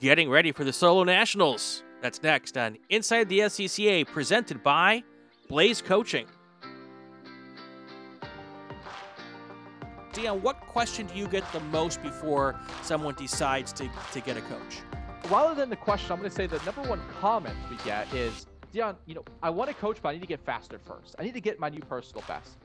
getting ready for the Solo Nationals. That's next on Inside the SCCA, presented by Blayze Coaching. Dion, what question do you get the most before someone decides to, to get a coach? Rather than the question, I'm going to say the number one comment we get is, Dion, you know, I want to coach, but I need to get faster first. I need to get my new personal best.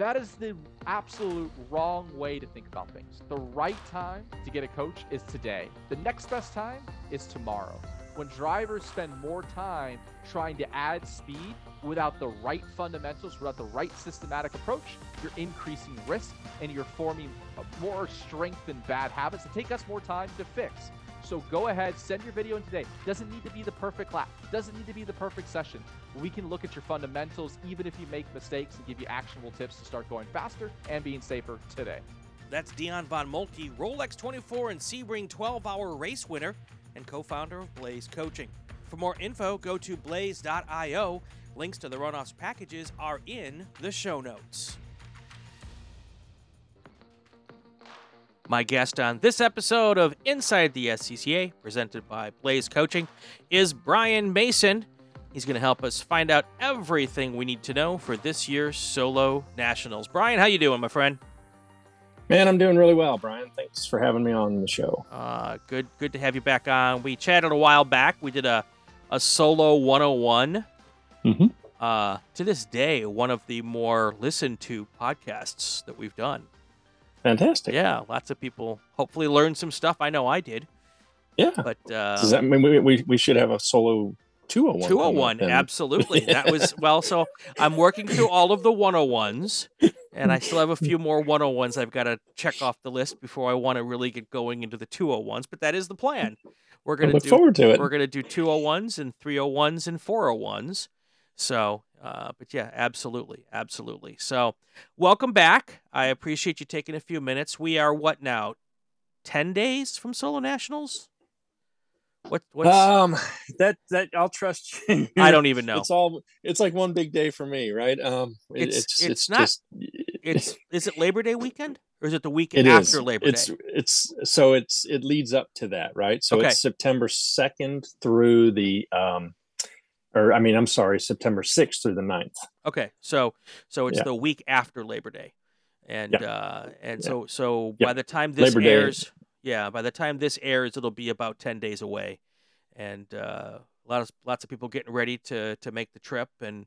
That is the absolute wrong way to think about things. The right time to get a coach is today. The next best time is tomorrow. When drivers spend more time trying to add speed without the right fundamentals, without the right systematic approach, you're increasing risk and you're forming more strength and bad habits that take us more time to fix. So go ahead, send your video in today. Doesn't need to be the perfect lap, doesn't need to be the perfect session. We can look at your fundamentals, even if you make mistakes, and give you actionable tips to start going faster and being safer today. That's Dion Von Moltke, Rolex 24 and Sebring 12 hour race winner and co founder of Blayze Coaching. For more info, go to blayze.io. Links to the runoffs packages are in the show notes. My guest on this episode of Inside the SCCA, presented by Blayze Coaching, is Brian Mason. He's going to help us find out everything we need to know for this year's Solo Nationals. Brian, how you doing, my friend? Man, I'm doing really well, Brian. Thanks for having me on the show. Uh, good, good to have you back on. We chatted a while back. We did a a solo 101. Mm-hmm. Uh, to this day, one of the more listened to podcasts that we've done. Fantastic. Yeah, lots of people hopefully learned some stuff. I know I did. Yeah. But uh, Does that mean we, we, we should have a solo 201? 201, absolutely. that was, well, so I'm working through all of the 101s, and I still have a few more 101s I've got to check off the list before I want to really get going into the 201s, but that is the plan. We're going to look do, forward to it. We're going to do 201s and 301s and 401s. So, uh, but yeah, absolutely, absolutely. So, welcome back. I appreciate you taking a few minutes. We are what now? Ten days from Solo Nationals. What? What's? Um, that that I'll trust you. I don't even know. It's all. It's like one big day for me, right? Um, it- It's- it's it's it's, not- just. It's is it Labor Day weekend or is it the It weekend is. after Labor it's Day? It's it's so it's it leads up to that, right? So Okay. it's September second through the um, or I mean, I'm sorry, September sixth through the 9th. Okay, so so it's Yeah. the week after Labor Day, and Yeah. uh, and Yeah. so so by the time this Labor Day. airs, yeah, by the time this airs, it'll be about ten days away, and uh, a lot of lots of people getting ready to to make the trip, and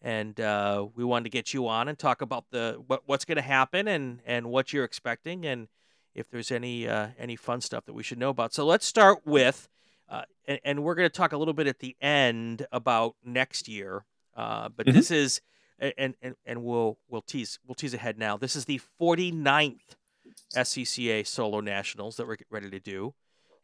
and uh, we wanted to get you on and talk about the what what's going to happen and and what you're expecting, and if there's any uh, any fun stuff that we should know about. So let's start with. Uh, and, and we're going to talk a little bit at the end about next year. Uh, but Mhm. this is, and, and and we'll we'll tease we'll tease ahead now. This is the 49th SCCA Solo Nationals that we're getting ready to do,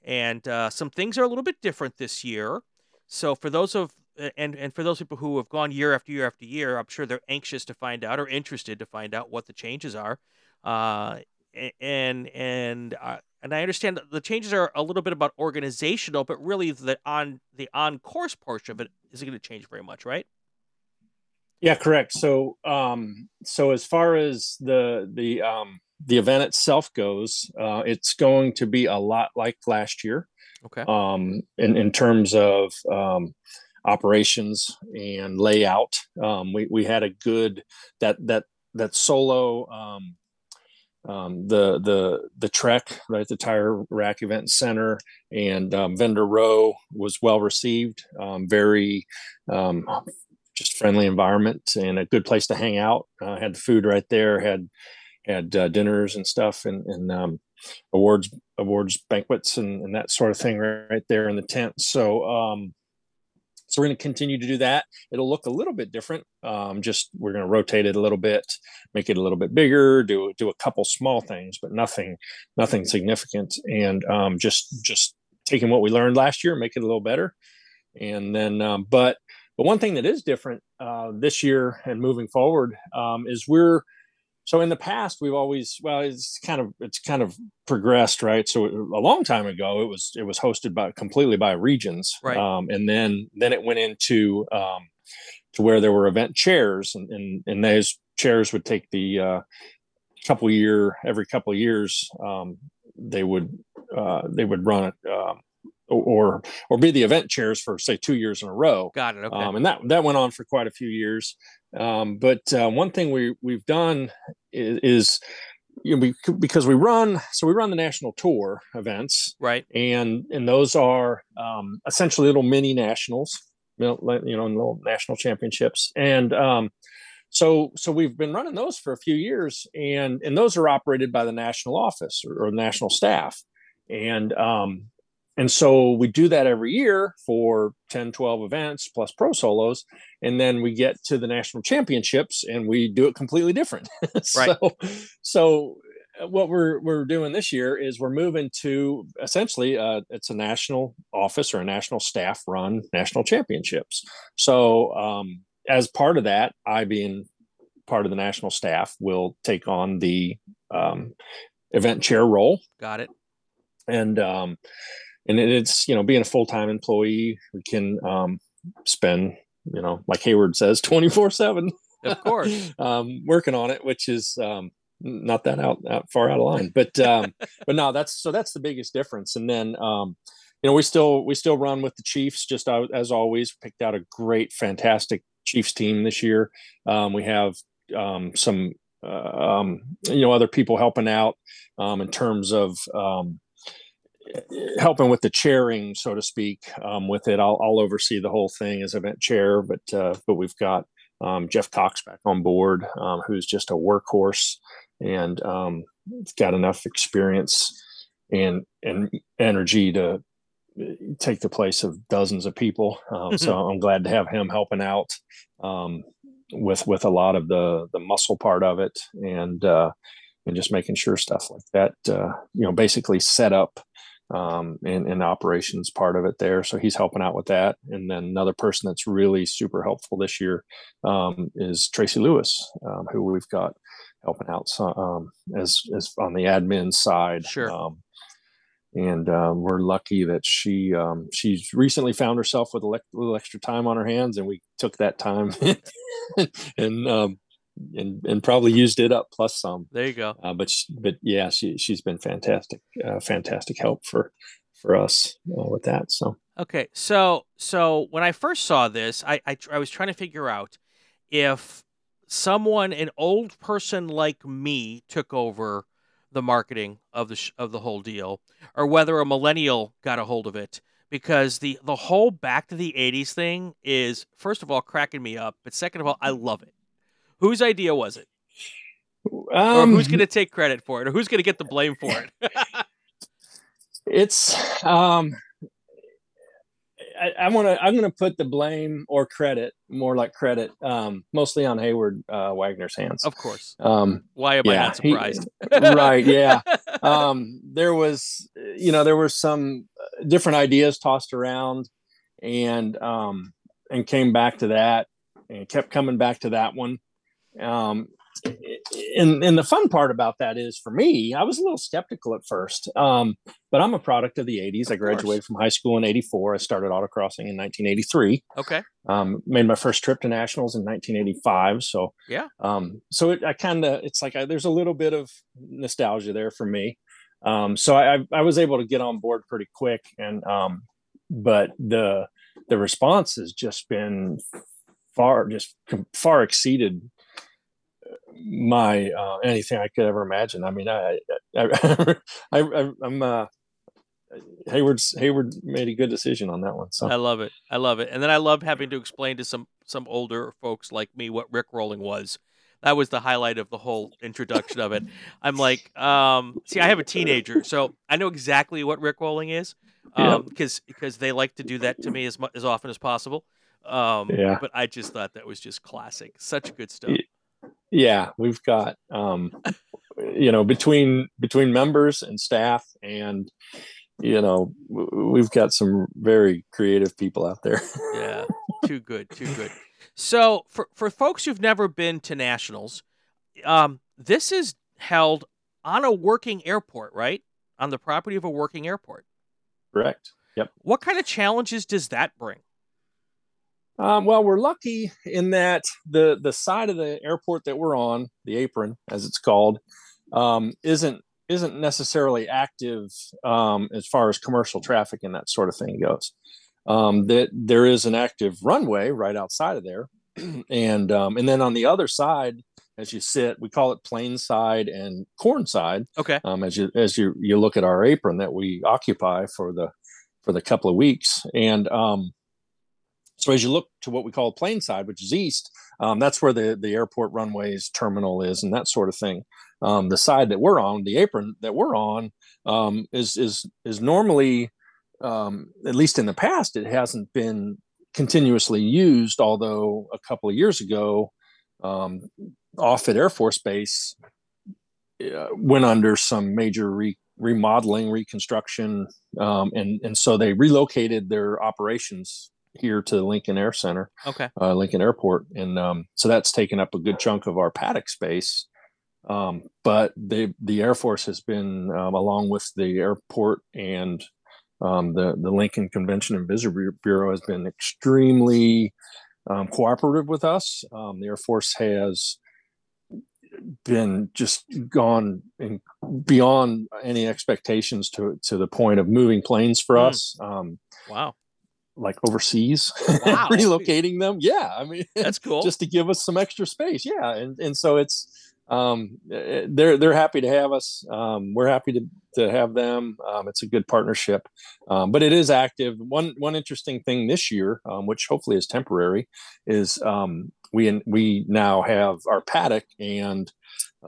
and uh, some things are a little bit different this year. So for those of and and for those people who have gone year after year after year, I'm sure they're anxious to find out or interested to find out what the changes are. Uh, and and uh, and I understand that the changes are a little bit about organizational, but really the on the on course portion of it isn't going to change very much, right? Yeah, correct. So, um, so as far as the the um, the event itself goes, uh, it's going to be a lot like last year, Okay. um, in in terms of um, operations and layout. Um, we we had a good that that that solo. Um, um, the the the TREC right the tire rack event center and um, vendor row was well received um, very um, just friendly environment and a good place to hang out. Uh, had food right there, had had uh, dinners and stuff, and, and um, awards awards banquets and, and that sort of thing right, right there in the tent. So um, so we're going to continue to do that. It'll look a little bit different. Um, just we're going to rotate it a little bit, make it a little bit bigger, do do a couple small things, but nothing nothing significant, and um, just just taking what we learned last year, make it a little better, and then um, but but one thing that is different uh, this year and moving forward um, is we're so in the past we've always well it's kind of it's kind of progressed right. So a long time ago it was it was hosted by completely by regions, Right. um, and then then it went into um, to where there were event chairs, and and, and those chairs would take the uh, couple year every couple of years um, they would uh, they would run it uh, or or be the event chairs for say two years in a row. Got it. Okay. Um, and that that went on for quite a few years. Um, but uh, one thing we we've done is, is you know, we, because we run so we run the national tour events. Right. And and those are um, essentially little mini nationals you know, you know little national championships. And um, so so we've been running those for a few years and and those are operated by the national office or, or national staff. And um, and so we do that every year for 10 12 events plus pro solos and then we get to the national championships and we do it completely different. Right. so so uh, what we're we're doing this year is we're moving to essentially uh, it's a national office or a national staff run national championships. So um, as part of that i being part of the national staff will take on the um, event chair role. Got it. And um, and it's you know being a full-time employee we can um, spend you know like Heyward says 24 7 of course. Um, working on it which is um, not that out, out, far out of line. But um, but no that's so that's the biggest difference. And then um, you know we still we still run with the chiefs. Just as always picked out a great fantastic chiefs team this year. Um, we have um, some uh, um, you know other people helping out um, in terms of um, helping with the chairing, so to speak, um, with it. I'll, I'll, oversee the whole thing as event chair, but uh, but we've got um, Jeff Cox back on board, um, who's just a workhorse and um, got enough experience and and energy to uh, take the place of dozens of people. Um, so I'm glad to have him helping out um, with with a lot of the the muscle part of it and. Uh, and just making sure stuff like that, uh, you know, basically set up um, and, and operations part of it there. So he's helping out with that. And then another person that's really super helpful this year um, is Tracy Lewis, um, who we've got helping out um, as as on the admin side. Sure. Um, and um, we're lucky that she she's recently found herself with a little extra time on her hands, and we took that time and and and probably used it up plus some. There you go. Uh, but she, but yeah, she she's been fantastic, uh, fantastic help for for us uh, with that. So okay, so so when I first saw this, I, I I was trying to figure out if someone, an old person like me, took over the marketing of the sh- of the whole deal, or whether a millennial got a hold of it. Because the the whole back to the '80s thing is, first of all, cracking me up, but second of all, I love it. Whose idea was it? Um, or who's going to take credit for it, or who's going to get the blame for it? it's um, I, I want to. I'm going to put the blame or credit, more like credit, um, mostly on Heyward uh, Wagner's hands. Of course. Um, Why am yeah, I not surprised? He, right. Yeah. Um, there was, you know, there were some different ideas tossed around, and um, and came back to that, and kept coming back to that one. Um, and and the fun part about that is for me, I was a little skeptical at first, um, but I'm a product of the '80s. I graduated from high school in '84. I started autocrossing in 1983. Okay. Um, made my first trip to nationals in 1985. So yeah. Um, so it, I kind of it's like I, there's a little bit of nostalgia there for me. Um, so I, I was able to get on board pretty quick, and um, but the the response has just been far just far exceeded my uh, anything I could ever imagine. I mean, I, I, I, am uh, Heyward's Heyward made a good decision on that one. So I love it. I love it. And then I love having to explain to some some older folks like me what Rick rolling was. That was the highlight of the whole introduction of it. I'm like, um, see, I have a teenager, so I know exactly what Rick rolling is, um, because because they like to do that to me as as often as possible. Um, yeah. But I just thought that was just classic. Such good stuff. Yeah, we've got um, you know between between members and staff and you know we've got some very creative people out there. yeah, too good, too good. So for for folks who've never been to nationals, um, this is held on a working airport, right? On the property of a working airport. Correct. Yep. What kind of challenges does that bring? Um, well, we're lucky in that the the side of the airport that we're on, the apron as it's called, um, isn't isn't necessarily active um, as far as commercial traffic and that sort of thing goes. Um, that there is an active runway right outside of there, and um, and then on the other side, as you sit, we call it plane side and corn side. Okay. Um, as you as you you look at our apron that we occupy for the for the couple of weeks, and um, so as you look to what we call plane side, which is east, um, that's where the the airport runways terminal is and that sort of thing. Um, the side that we're on, the apron that we're on, um, is is is normally, um, at least in the past, it hasn't been continuously used. Although a couple of years ago, um, at Air Force Base uh, went under some major re- remodeling, reconstruction, um, and and so they relocated their operations here to Lincoln Air Center, Okay. uh, Lincoln Airport, and um, so that's taken up a good chunk of our paddock space. Um, but the the Air Force has been, um, along with the airport and um, the the Lincoln Convention and Visitor Bureau, has been extremely um, cooperative with us. Um, the Air Force has been just gone in, beyond any expectations to to the point of moving planes for Mm. us. Um, Wow. Like overseas, Wow. relocating them. Yeah, I mean, That's cool. just to give us some extra space. Yeah, and and so it's um, eh, they're they're happy to have us. Um, we're happy to to have them. Um, it's a good partnership, um, but it is active. One one interesting thing this year, um, which hopefully is temporary, is um, we we now have our paddock and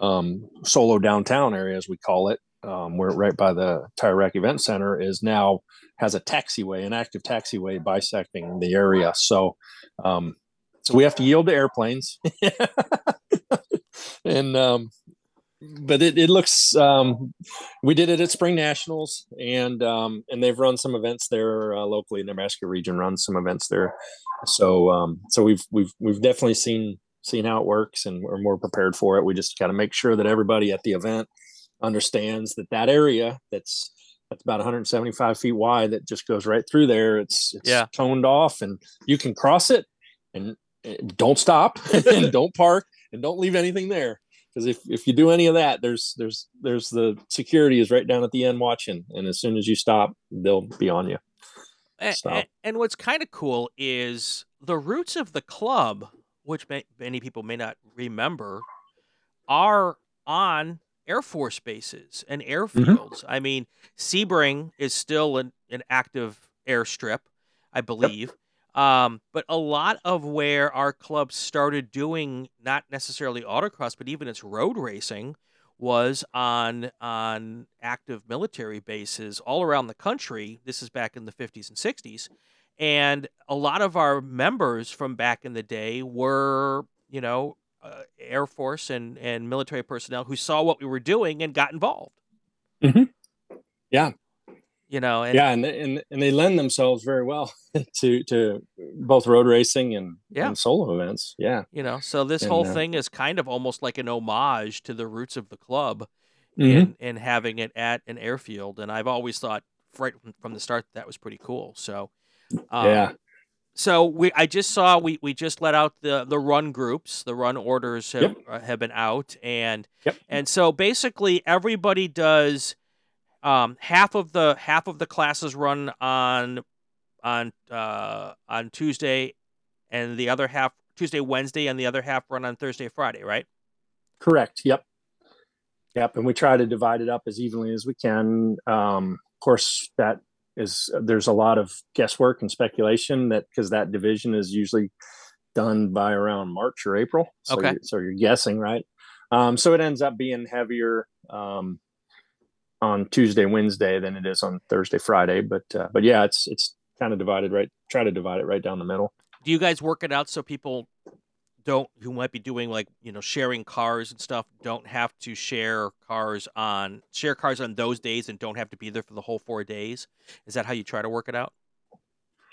um, solo downtown area, as we call it. Um, we're right by the Tire Rack Event Center is now has a taxiway, an active taxiway bisecting the area. So, um, so we have to yield to airplanes, and um, but it, it looks. Um, we did it at Spring Nationals, and um, and they've run some events there uh, locally. Nebraska region runs some events there, so um, so we've we've we've definitely seen seen how it works, and we're more prepared for it. We just got to make sure that everybody at the event understands that that area that's that's about 175 feet wide that just goes right through there. It's, it's Yeah. toned off, and you can cross it, and eh, don't stop, and don't park, and don't leave anything there. Because if, if you do any of that, there's there's there's the security is right down at the end watching, and as soon as you stop, they'll be on you. A- Stop. and what's kind of cool is the roots of the club, which may, many people may not remember, are on Air Force bases and airfields. I mean, Sebring is still an, an active airstrip, I believe. Um, but a lot of where our club started doing not necessarily autocross, but even its road racing, was on on active military bases all around the country. This is back in the 50s and 60s. And a lot of our members from back in the day were, you know, uh, Air Force and, and military personnel who saw what we were doing and got involved. Mhm. Yeah. You know, and yeah, and, and and they lend themselves very well to to both road racing and, Yeah. and solo events. Yeah. you know, so this And, whole uh, thing is kind of almost like an homage to the roots of the club Mhm. in, in having it at an airfield. And I've always thought right from- from the start that was pretty cool. So, um, yeah. So we, I just saw we, we just let out the the run groups. The run orders have Yep. uh, have been out, and Yep. and so basically everybody does um, half of the half of the classes run on on uh, on Tuesday, and the other half Tuesday Wednesday, and the other half run on Thursday Friday, right? Correct. Yep. Yep. And we try to divide it up as evenly as we can. Um, of course, that is there's a lot of guesswork and speculation that because that division is usually done by around March or April. So Okay. You're, so you're guessing, right? Um, so it ends up being heavier um, on Tuesday, Wednesday than it is on Thursday, Friday. But uh, but yeah, it's it's kind of divided right. Try to divide it right down the middle. Do you guys work it out so people don't who might be doing like you know sharing cars and stuff don't have to share cars on share cars on those days and don't have to be there for the whole four days? Is that how you try to work it out?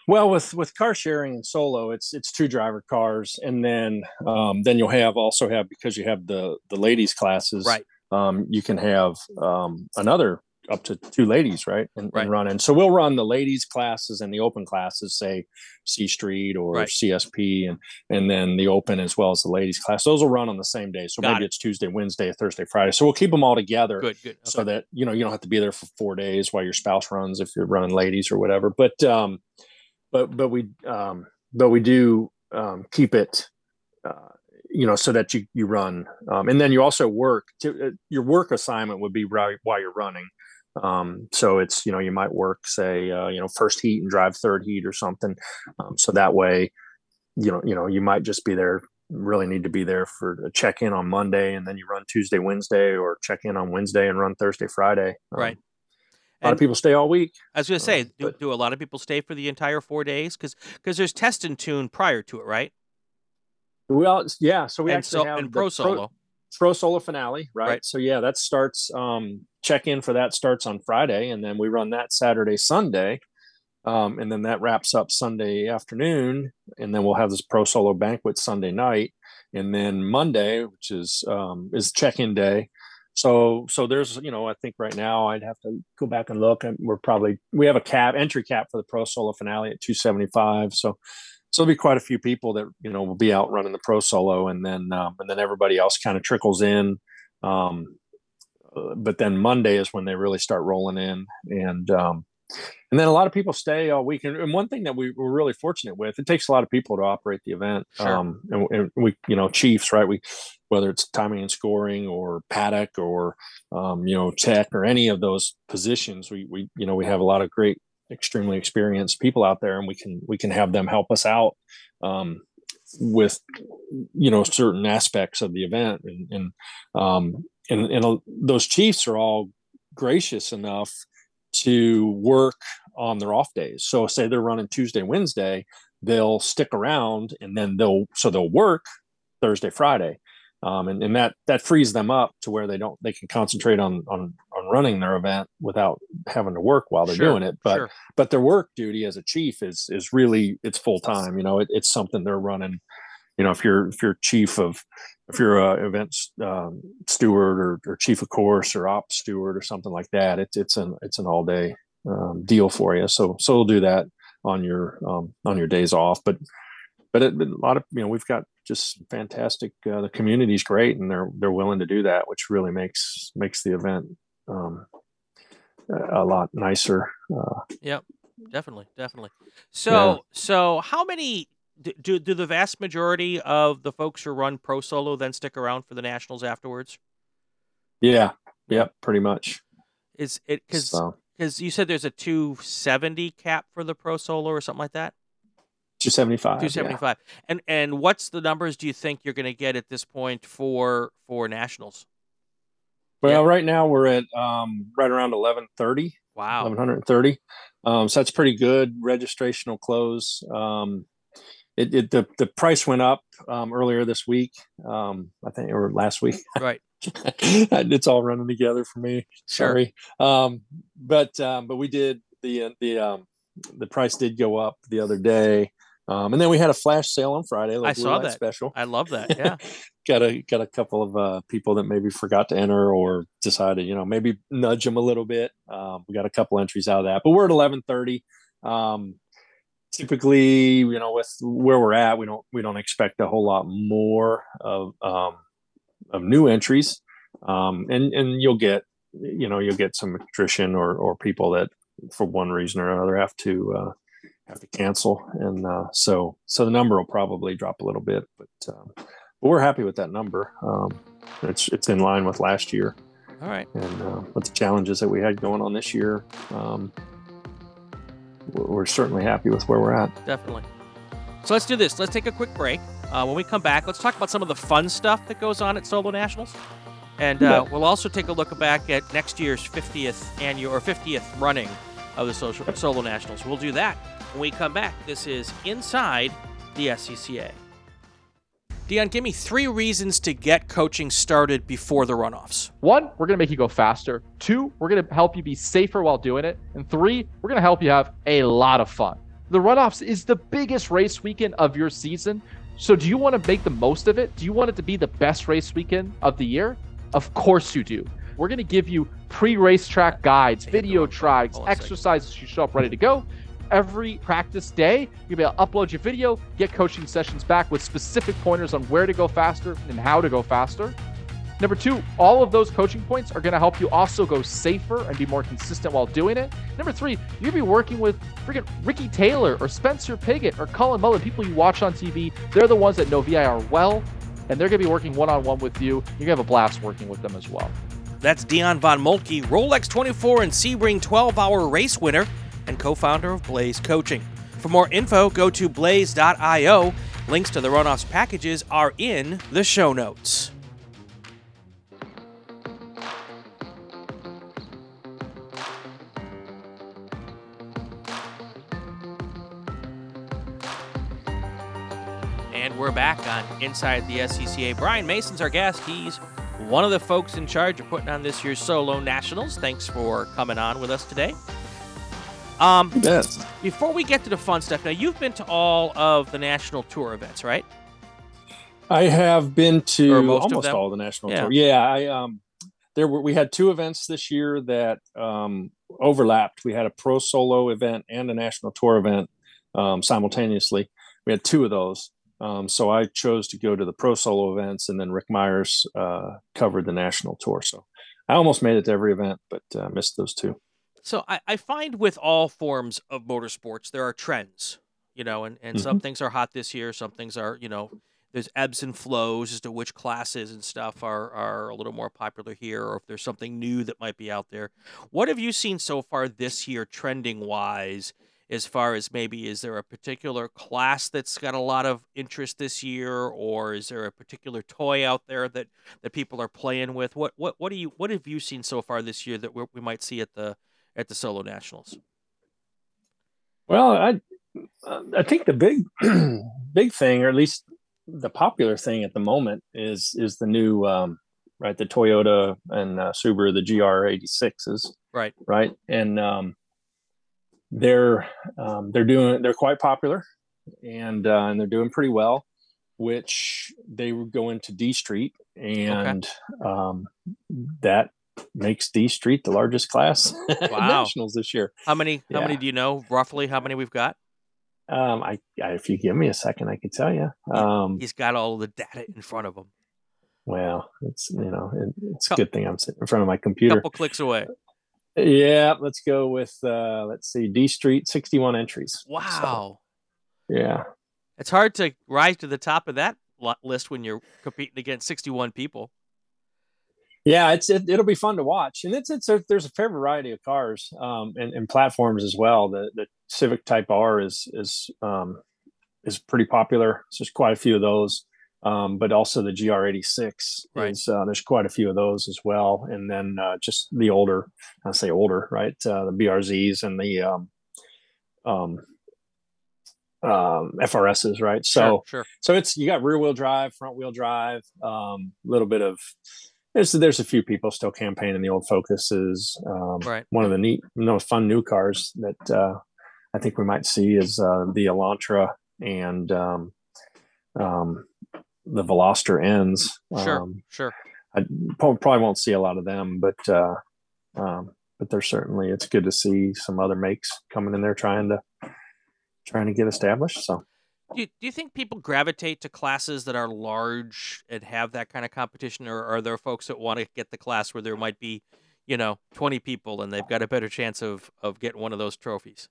Well, with with car sharing and solo, it's it's two driver cars, and then um, then you'll have also have because you have the the ladies classes, Right. Um, you can have um, another up to two ladies, right? And, Right. and run. And so we'll run the ladies classes and the open classes, say C Street or Right. CSP, and and then the open as well as the ladies class. Those will run on the same day. So Got maybe it. it's Tuesday, Wednesday, Thursday, Friday. So we'll keep them all together Good, good. so that you know you don't have to be there for four days while your spouse runs if you're running ladies or whatever. But um, but but we um, but we do um, keep it. Uh, you know, so that you you run, um, and then you also work. To, uh, your work assignment would be right while you're running. Um, so it's you know you might work say uh, you know first heat and drive third heat or something. Um, so that way, you know you know you might just be there. Really need to be there for a check in on Monday, and then you run Tuesday, Wednesday, or check in on Wednesday and run Thursday, Friday. Um, Right. A lot And- of people stay all week. I was going to say, Uh, do, but- do a lot of people stay for the entire four days? Because because there's test and tune prior to it, right? Well, yeah. So we and actually so have and pro solo. pro solo finale, right? Right. So yeah, that starts um check in for that starts on Friday and then we run that Saturday, Sunday. Um, and then that wraps up Sunday afternoon, and then we'll have this pro solo banquet Sunday night, and then Monday, which is um, is check-in day. So so there's you know I think right now I'd have to go back and look, and we're probably we have a cap entry cap for the pro solo finale at 275. So so there'll be quite a few people that you know will be out running the pro solo, and then um, and then everybody else kind of trickles in. Um, uh, but then Monday is when they really start rolling in, and um, and then a lot of people stay all week. And, and one thing that we were really fortunate with, it takes a lot of people to operate the event. Sure. Um, and, and we, you know, Chiefs, right? We, whether it's timing and scoring or paddock or, um, you know, tech or any of those positions, we, we, you know, we have a lot of great, extremely experienced people out there and we can, we can have them help us out. Um, with you know certain aspects of the event and and um and, and uh, those chiefs are all gracious enough to work on their off days. So say they're running Tuesday, Wednesday, they'll stick around and then they'll so they'll work Thursday, Friday. Um, and, and that that frees them up to where they don't they can concentrate on on on running their event without having to work while they're Sure, doing it. But sure. but their work duty as a chief is is really it's full time. You know, it, it's something they're running. You know, if you're if you're chief of if you're a event um, steward or, or chief of course or ops steward or something like that, it's it's an it's an all day um, deal for you. So so we'll do that on your um, on your days off. But but it, but a lot of you know we've got just fantastic. Uh, the community's great, and they're they're willing to do that, which really makes makes the event um, a lot nicer. Uh, Definitely, definitely. So, so how many do, do the vast majority of the folks who run pro solo then stick around for the nationals afterwards? yeah, yeah, pretty much. Is it because So because you said there's a 270 cap for the pro solo or something like that? Two seventy five. 275. And and what's the numbers do you think you're going to get at this point for for nationals? Well, right now we're at um, right around eleven thirty. Wow. 1130 um, so that's pretty good registration will close um, it, it the, the price went up um, earlier this week um, i think or last week Right. it's all running together for me Sure. sorry um, but um, but we did the the um, the price did go up the other day um, and then we had a flash sale on friday like I saw that. special I love that. Yeah. got a got a couple of uh, people that maybe forgot to enter or decided you know maybe nudge them a little bit. Um, we got a couple entries out of that, but we're at eleven thirty. Um, typically, you know, with where we're at, we don't we don't expect a whole lot more of um, of new entries, um, and and you'll get you know you'll get some attrition or or people that for one reason or another have to uh, have to cancel, and uh, so so the number will probably drop a little bit, but. Um, but we're happy with that number. Um, it's it's in line with last year All right. and uh, with the challenges that we had going on this year. Um, we're, certainly happy with where we're at. Definitely. So let's do this. Let's take a quick break. Uh, when we come back, let's talk about some of the fun stuff that goes on at Solo Nationals, and uh, we'll also take a look back at next year's 50th annual or 50th running of the social, Solo Nationals. We'll do that when we come back. This is inside the SCCA. Dion, give me three reasons to get coaching started before the runoffs. One, we're going to make you go faster. Two, we're going to help you be safer while doing it. And three, we're going to help you have a lot of fun. The runoffs is the biggest race weekend of your season. So, do you want to make the most of it? Do you want it to be the best race weekend of the year? Of course you do. we're going to give you pre-racetrack guides, video tracks, exercises. You show up ready to go. Every practice day, you'll be able to upload your video, get coaching sessions back with specific pointers on where to go faster and how to go faster. Number two, all of those coaching points are going to help you also go safer and be more consistent while doing it. Number three, you'll be working with freaking Ricky Taylor or Spencer Pigot or Colin Mullan, people you watch on TV. They're the ones that know VIR well, and they're going to be working one on one with you. You're going to have a blast working with them as well. That's Dion Von Moltke, Rolex 24 and Sebring 12 hour race winner and co founder of Blayze Coaching. For more info, go to blayze.io. Links to the runoffs packages are in the show notes. And we're back on Inside the SCCA. Brian Mason's our guest. He's one of the folks in charge of putting on this year's Solo Nationals. Thanks for coming on with us today. Um, yes. Before we get to the fun stuff, now you've been to all of the national tour events, right? I have been to almost all the national Yeah. tour. Yeah, I um, there were we had two events this year that um, overlapped. We had a pro solo event and a national tour event um, simultaneously. We had two of those. Um, so I chose to go to the pro solo events, and then Rick Myers uh, covered the national tour. So I almost made it to every event, but uh, missed those two. So I, I find with all forms of motorsports, there are trends, you know, and, and some mm-hmm. things are hot this year, some things are, you know, there's ebbs and flows as to which classes and stuff are, are a little more popular here, or if there's something new that might be out there. What have you seen so far this year, trending wise, as far as maybe is there a particular class that's got a lot of interest this year, or is there a particular toy out there that, that people are playing with? What what what do you what have you seen so far this year that we might see at the at the solo nationals? Well, I I think the big big thing, or at least the popular thing at the moment, is is the new um, right the Toyota and uh, Subaru the GR86s, Right. right, and um, they're um, they're doing they're quite popular, and uh, and they're doing pretty well. Which they would go into D Street, and um, that makes D Street the largest class Wow. nationals this year. How many? How many do you know roughly? How many we've got? Um, I, I if you give me a second, I could tell you. Um, He's got all the data in front of him. well, it's you know, it, it's a good thing I'm sitting in front of my computer. couple clicks away. Yeah, let's go with uh, let's see, D Street, 61 entries. So, Wow. yeah, It's hard to rise to the top of that list when you're competing against 61 people. Yeah, it's it, it'll be fun to watch, and it's it's a, there's a fair variety of cars um, and, and platforms as well. The the Civic Type R is is um, is pretty popular. So there's quite a few of those. Um, but also the GR86 Right. is uh, there's quite a few of those as well, and then uh, just the older, I say older, right? Uh, the BRZs and the um, um, um, FRSs, right? So sure, sure. so it's you got rear wheel drive, front wheel drive, a um, little bit of there's there's a few people still campaigning the old Focuses. Um, Right. One of the neat, you know, fun new cars that uh, I think we might see is uh, the Elantra and um, um, the Veloster Ns. Sure, Um, sure. I probably won't see a lot of them, but uh, um, but there's certainly it's good to see some other makes coming in there trying to trying to get established. So. Do you, do you think people gravitate to classes that are large and have that kind of competition, or are there folks that want to get the class where there might be, you know, 20 people and they've got a better chance of, of getting one of those trophies?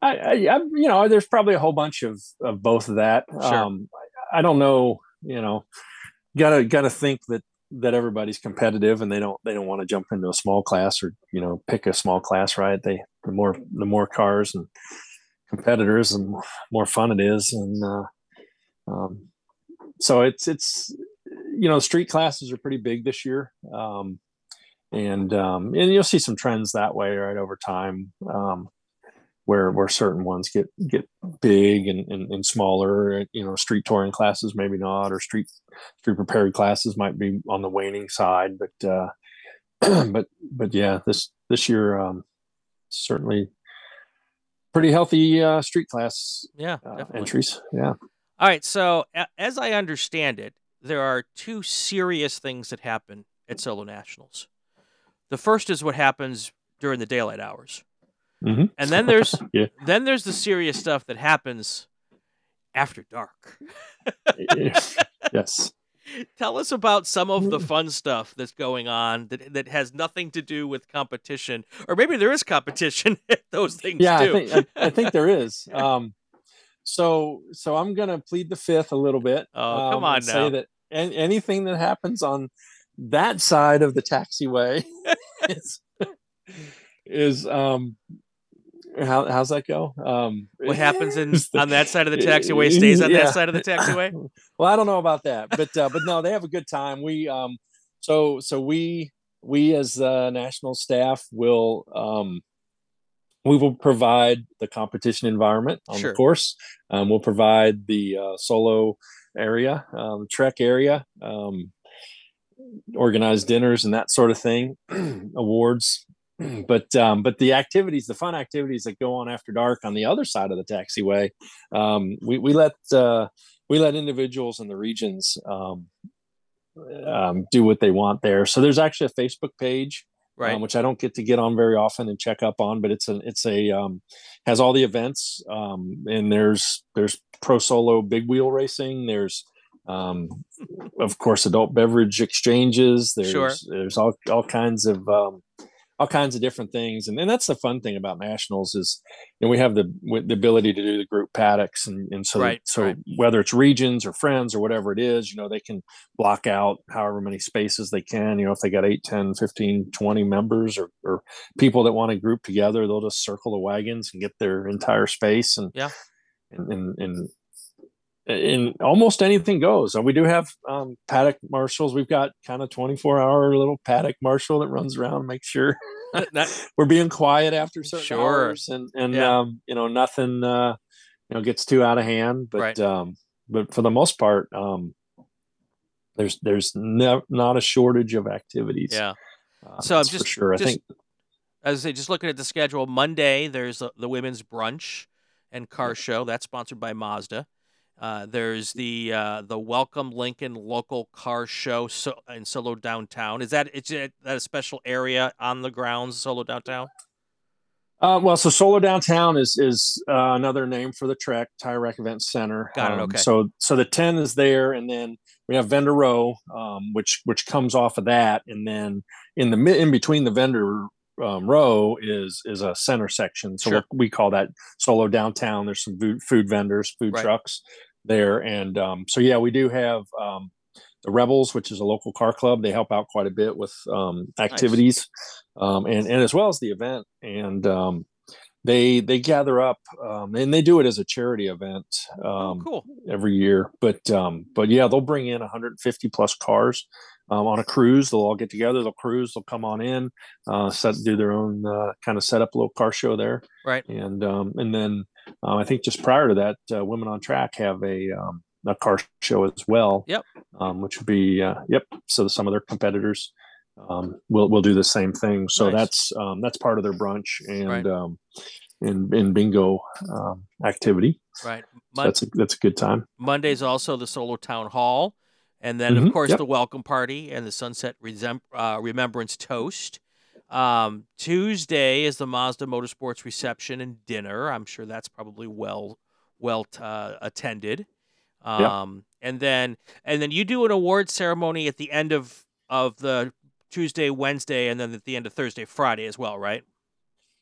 I, I, you know, there's probably a whole bunch of, of both of that. Sure. Um, I don't know, you know, gotta, gotta think that, that everybody's competitive and they don't, they don't want to jump into a small class or, you know, pick a small class, right? They, the more, the more cars and competitors and more fun it is. And, uh, um, so it's, it's, you know, street classes are pretty big this year. Um, and, um, and you'll see some trends that way, right, over time. Um, where where certain ones get get big and, and, and smaller you know street touring classes maybe not or street street prepared classes might be on the waning side but uh but but yeah this this year um certainly pretty healthy uh street class Yeah, uh, entries yeah All right. So, a- as I understand it, there are two serious things that happen at Solo Nationals. The first is what happens during the daylight hours, Mhm. and then there's Yeah. then there's the serious stuff that happens after dark. yes. Tell us about some of Mm. the fun stuff that's going on that that has nothing to do with competition, or maybe there is competition at those things Yeah, too. I think I, I think there is. Um, so so I'm gonna plead the fifth a little bit. Oh, come um, on now. Say that an- anything that happens on that side of the taxiway is is um how how's that go? Um, what happens in on that side of the taxiway stays on Yeah. that side of the taxiway. well, I don't know about that, but uh, but no, they have a good time. We um, so so we we as uh, national staff will um, we will provide the competition environment on Sure. the course. Um, we'll provide the uh, solo area, um, TREC area, um, organize dinners and that sort of thing, awards. But um, but the activities, the fun activities that go on after dark on the other side of the taxiway, um, we we let uh, we let individuals in the regions um, um, do what they want there. So there's actually a Facebook page, Right. um, which I don't get to get on very often and check up on, but it's a it's a um, has all the events um, and there's there's pro solo big wheel racing. There's um, of course adult beverage exchanges. There's Sure. there's all all kinds of um, all kinds of different things, and, and that's the fun thing about nationals is you know, we have the with the ability to do the group paddocks, and, and so Right, so right. whether it's regions or friends or whatever it is, you know, they can block out however many spaces they can. You know, if they got 8, 10, 15, 20 members or, or people that want to group together, they'll just circle the wagons and get their entire space and Yeah. and and, and and almost anything goes. And we do have um, paddock marshals. We've got kind of 24 hour little paddock marshal that runs around and makes sure That- we're being quiet after certain Sure. hours and and Yeah. um, you know nothing uh, you know gets too out of hand. But Right. um, but for the most part, um, there's there's no, not a shortage of activities. yeah. Uh, So I'm just- sure. just- I think As I say, just looking at the schedule, Monday there's the, the women's brunch and car show. That's sponsored by Mazda. Uh, there's the uh, the Welcome Lincoln local car show so, in Solo downtown. Is that is that a special area on the grounds Solo downtown? Uh, well, so Solo Downtown is is uh, another name for the TREC Tire Rack Event Center. Got it, Um, okay. So so the ten is there, and then we have Vendor Row, um, which which comes off of that, and then in the in between the vendor um, row is is a center section. So Sure. we call that Solo Downtown. There's some food, food vendors, food Right. trucks there, and um, so yeah, we do have. Um, the Rebels, which is a local car club, they help out quite a bit with um, activities, um, and and as well as the event. And um, they they gather up, um, and they do it as a charity event um, oh, cool. every year. But um, but yeah, they'll bring in 150 plus cars um, on a cruise. They'll all get together. They'll cruise. They'll come on in, uh, set do their own uh, kind of set up a little car show there, Right. and um, and then um, I think just prior to that, uh, Women on Track have a um, a car show as well. Yep. Um, which would be uh, yep. So some of their competitors um, will will do the same thing. So Nice. that's um, that's part of their brunch and Right. um, and, and bingo um, activity. Right. So that's a, that's a good time. Monday's also the Solo Town Hall, and then of Mhm, course yep. the welcome party and the Sunset Resem- uh, Remembrance Toast. Um, Tuesday is the Mazda Motorsports reception and dinner. I'm sure that's probably well well uh, attended. Um, and then and then you do an award ceremony at the end of of the Tuesday, Wednesday, and then at the end of Thursday, Friday as well, right?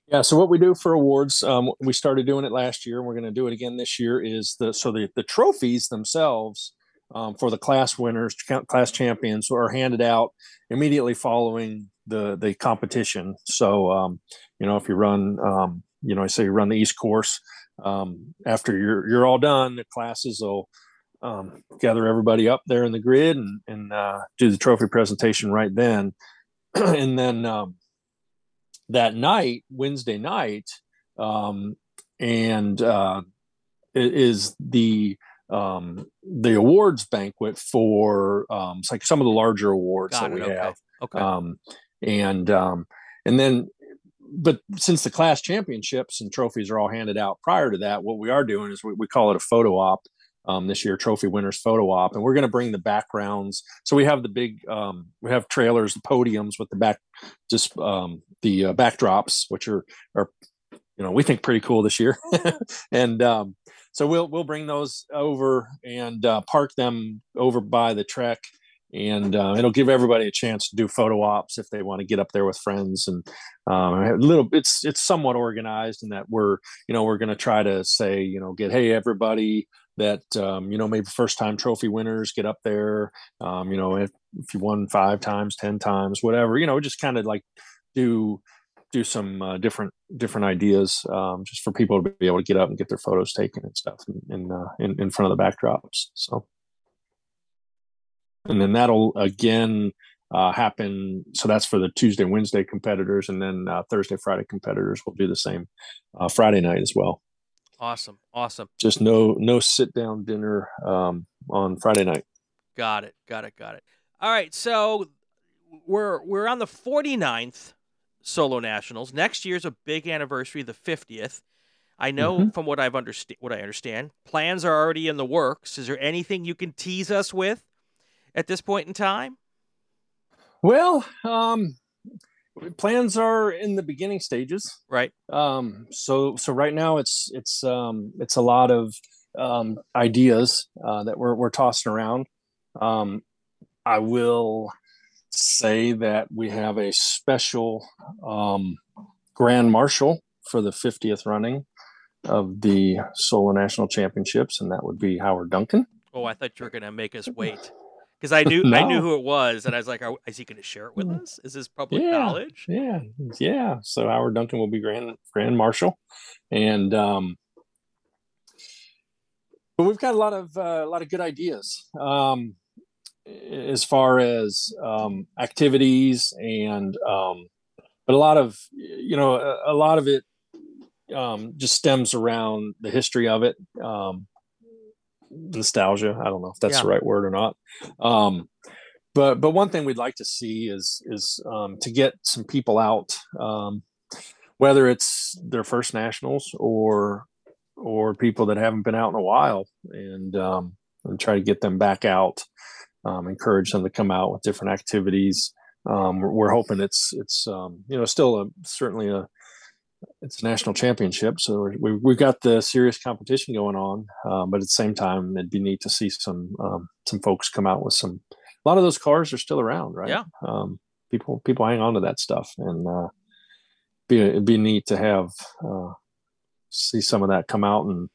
Yeah. So what we do for awards, um, we started doing it last year, and we're going to do it again this year. Is the so the the trophies themselves um, for the class winners, class champions, are handed out immediately following the the competition. So um, you know, if you run, um, you know, I say you run the East Course, um, after you're you're all done, the classes will um, gather everybody up there in the grid and and uh, do the trophy presentation right then, and then. Um, that night, Wednesday night, and uh, is the um, the awards banquet for um, like some of the larger awards Got that it. we Okay. have, Okay. um, and um, and then. But since the class championships and trophies are all handed out prior to that, what we are doing is we, we call it a photo op. um, this year, trophy winners photo op, and we're going to bring the backgrounds. So we have the big, um, we have trailers, the podiums with the back, just um, the uh, backdrops, which are are you know we think pretty cool this year, and um, so we'll we'll bring those over and uh, park them over by the TREC and uh, it'll give everybody a chance to do photo ops if they want to get up there with friends and um, a little it's it's somewhat organized in that we're you know we're going to try to say you know get hey everybody that um, you know maybe first time trophy winners get up there um, you know if, if you won five times ten times whatever you know just kind of like do do some uh, different different ideas um, just for people to be able to get up and get their photos taken and stuff in in, uh, in, in front of the backdrops so and then that'll again uh, happen. So that's for the Tuesday, Wednesday competitors, and then uh, Thursday, Friday competitors will do the same uh, Friday night as well. Awesome, awesome. Just no no sit down dinner um, on Friday night. Got it, got it, got it. All right, so we're we're on the 49th solo nationals. Next year's a big anniversary, the 50th. I know mm-hmm. from what I've understand what I understand, plans are already in the works. Is there anything you can tease us with at this point in time? Well, um, plans are in the beginning stages, right? Um, so so right now it's it's um, it's a lot of um, ideas uh, that we're we're tossing around. Um, I will say that we have a special um, grand marshal for the 50th running of the Solo National Championships, and that would be Howard Duncan. Oh, I thought you were going to make us wait because I knew no. I knew who it was, and I was like, Are, "Is he going to share it with mm. us? Is this public yeah, knowledge?" Yeah, yeah. So Howard Duncan will be grand grand marshal, and um, but we've got a lot of uh, a lot of good ideas um, as far as um, activities and um, but a lot of you know a, a lot of it um, just stems around the history of it. Um, nostalgia. I don't know if that's yeah. the right word or not. Um, but but one thing we'd like to see is is um, to get some people out, um, whether it's their first nationals or or people that haven't been out in a while, and um, and try to get them back out. Um, encourage them to come out with different activities. Um, we're, we're, hoping it's it's um, you know still a certainly a it's a national championship, so we, we've got the serious competition going on. Um, but at the same time, it'd be neat to see some um, some folks come out with some. A lot of those cars are still around, right? Yeah. Um, people people hang on to that stuff, and uh, be it'd be neat to have uh, see some of that come out and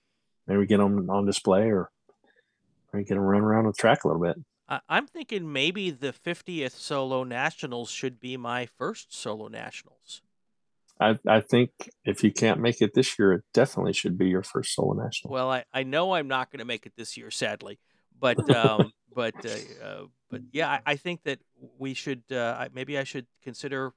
maybe get them on display or maybe get them run around the track a little bit. I'm thinking maybe the 50th solo nationals should be my first solo nationals. I, I think if you can't make it this year, it definitely should be your first solo national. Well, I, I know I'm not going to make it this year, sadly, but um, but uh, uh, but yeah, I, I, think that we should uh, maybe I should consider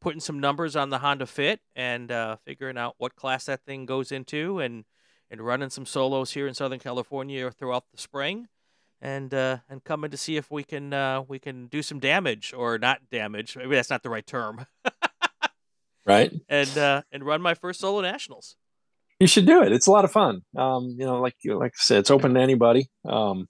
putting some numbers on the Honda Fit and uh, figuring out what class that thing goes into and and running some solos here in Southern California throughout the spring. And uh, and coming to see if we can uh, we can do some damage or not damage. Maybe that's not the right term. right? And uh, and run my first solo nationals. You should do it. It's a lot of fun. Um, you know, like like I said, it's open to anybody. Um,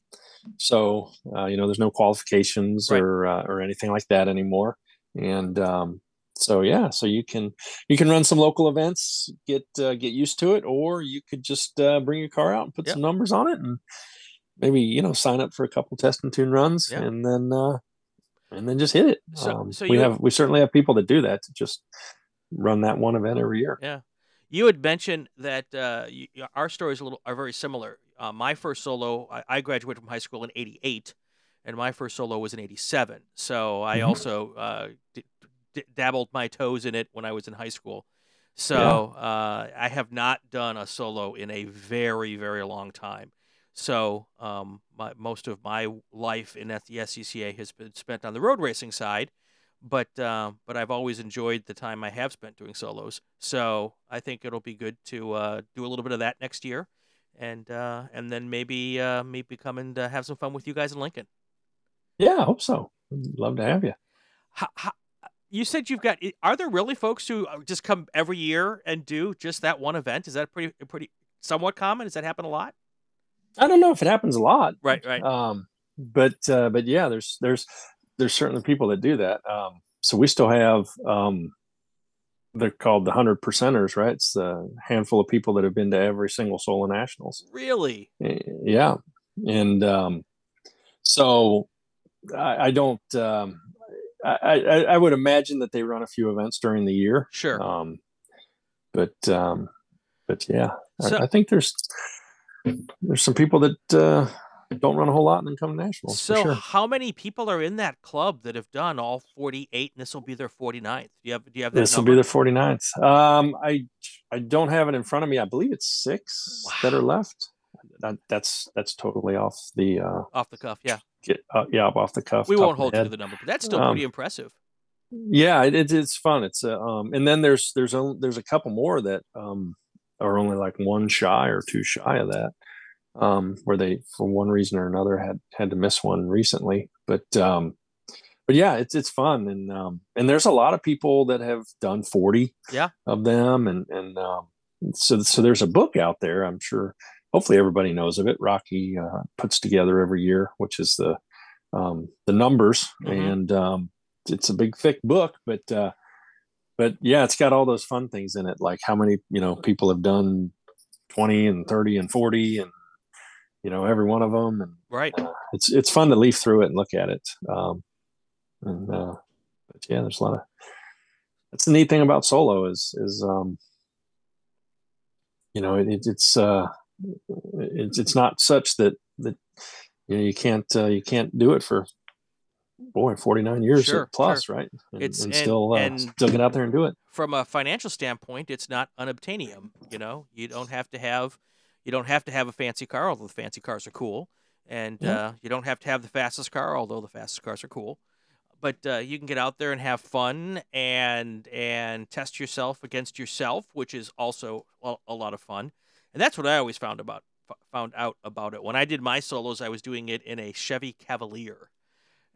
so uh, you know, there's no qualifications right. or uh, or anything like that anymore. And um, so yeah, so you can you can run some local events, get uh, get used to it, or you could just uh, bring your car out and put yep. some numbers on it, and maybe you know sign up for a couple test and tune runs, yep. and then uh, and then just hit it. So, um, so we have we certainly have people that do that to just run that one event every year. Yeah. You had mentioned that uh, you, our stories a little are very similar. Uh, my first solo, I, I, graduated from high school in '88, and my first solo was in '87. So I mm-hmm. also uh, d- d- dabbled my toes in it when I was in high school. So yeah. Uh, I have not done a solo in a very, very long time. So um, my, most of my life in at the SCCA has been spent on the road racing side but uh, but I've always enjoyed the time I have spent doing solos. So I think it'll be good to uh, do a little bit of that next year, and uh, and then maybe uh, maybe come and uh, have some fun with you guys in Lincoln. Yeah, I hope so. love to have you. How, how, you said you've got. Are there really folks who uh, just come every year and do just that one event? Is that pretty pretty somewhat common? Does that happen a lot? I don't know if it happens a lot. Right, right. Um, but uh, but yeah, there's there's there's certainly people that do that. Um, so we still have um, they're called the hundred percenters, right? It's a handful of people that have been to every single Solo Nationals. Really? Yeah, and um, so I, I don't. Um, I, I, I would imagine that they run a few events during the year. Sure. Um, but um, but yeah, So- I, I think there's there's some people that uh, don't run a whole lot and then come to nationals. So, sure. how many people are in that club that have done all 48 and this will be their 49th? Do you have do you have This will be the 49th. Um, I I don't have it in front of me. I believe it's six that are left. That, that's that's totally off the uh, off the cuff? Yeah. get uh, yeah off the cuff. We won't hold you to the number, but that's still Um, pretty impressive. yeah it, it, it's fun it's uh, um and then there's there's a there's a couple more that um are only like one shy or two shy of that um where they for one reason or another had had to miss one recently. But um but yeah it's it's fun. And um and there's a lot of people that have done 40 Yeah. of them. And and um so so there's a book out there i'm sure. Hopefully everybody knows of it. Rocky uh, puts together every year which is the um the numbers. Mhm. and um it's a big thick book but uh but yeah it's got all those fun things in it like how many you know people have done 20 and 30 and 40 and you know every one of them and Right. uh, it's it's fun to leaf through it and look at it um and uh but yeah there's a lot of that's the neat thing about solo is is um you know it, it's uh it's it's not such that that you know you can't uh, you can't do it for boy 49 years Sure, plus right and, It's- and and- still uh, and- still get out there and do it From a financial standpoint, it's not unobtainium. You know, you don't have to have you don't have to have a fancy car, although the fancy cars are cool, and Yeah. uh, you don't have to have the fastest car, although the fastest cars are cool. But uh, you can get out there and have fun and and test yourself against yourself, which is also a, a lot of fun. And that's what I always found about found out about it when I did my solos. I was doing it in a Chevy Cavalier,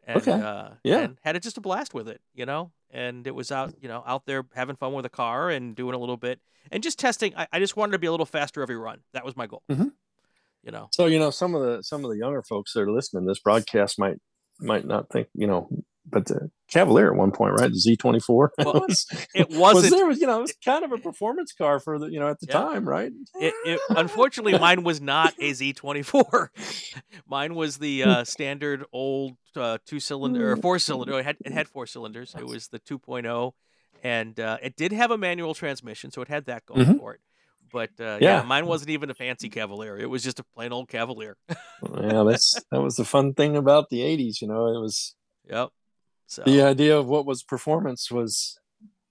and Okay. uh, Yeah. and had it just a blast with it, you know. And it was out, you know, out there having fun with a car and doing a little bit and just testing. I, I just wanted to be a little faster every run. That was my goal. Mhm. You know, so you know some of the some of the younger folks that are listening to this broadcast might might not think you know but the cavalier at one point right the z24 Well, was, it was wasn't. there was you know it was kind of a performance car for the you know at the Yeah. time right It, it, unfortunately, mine was not a Z24. Mine was the uh, standard old uh, two cylinder or four cylinder. It had, it had four cylinders. It was the 2.0, and uh, it did have a manual transmission, so it had that going Mhm. for it. But uh, yeah. Yeah. mine wasn't even a fancy Cavalier. It was just a plain old Cavalier. yeah that's that was the fun thing about the 80s you know it was Yep. So the idea of what was performance was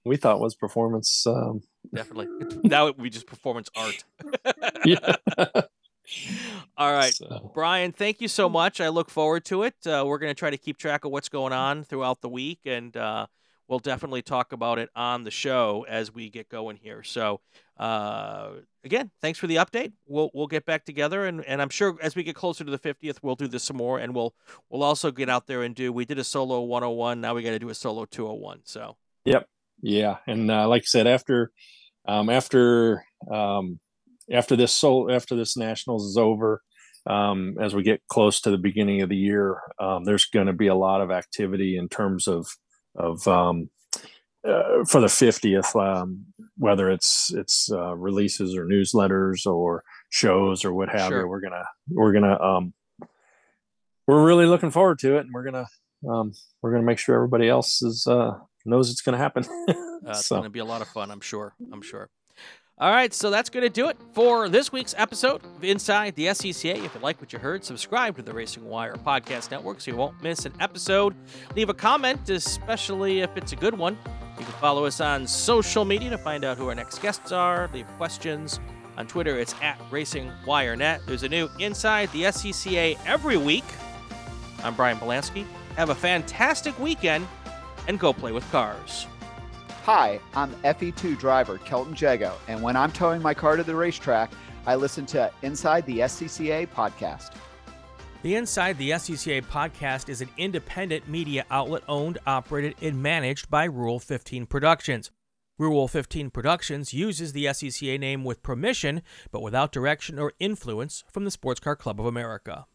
we thought was performance um definitely. now it would be just performance art. yeah All right. So, Brian, thank you so much. I look forward to it. Uh, we're going to try to keep track of what's going on throughout the week, and uh, we'll definitely talk about it on the show as we get going here. So, uh, again, thanks for the update. We'll we'll get back together, and, and I'm sure as we get closer to the 50th, we'll do this some more, and we'll we'll also get out there and do. We did a solo 101. Now we got to do a solo 201. So, Yep. yeah and uh, like i said after um after um after this so after this nationals is over um as we get close to the beginning of the year um there's going to be a lot of activity in terms of of um uh, for the 50th um whether it's it's uh, releases or newsletters or shows or what have Sure. you we're gonna we're gonna um we're really looking forward to it and we're gonna um we're gonna make sure everybody else is uh knows it's gonna happen Uh, it's to be a lot of fun, I'm sure. I'm sure. All right, so that's going to do it for this week's episode of Inside the SCCA. If you like what you heard, subscribe to the Racing Wire Podcast Network so you won't miss an episode. Leave a comment, especially if it's a good one. You can follow us on social media to find out who our next guests are. Leave questions. On Twitter, it's at Racing Wire Net. There's a new Inside the SCCA every week. I'm Brian Polanski. Have a fantastic weekend and go play with cars. Hi, I'm FE2 driver Kelton Jago, and when I'm towing my car to the racetrack, I listen to Inside the SCCA podcast. The Inside the SCCA podcast is an independent media outlet owned, operated, and managed by Rule 15 Productions. Rule 15 Productions uses the SCCA name with permission, but without direction or influence from the Sports Car Club of America.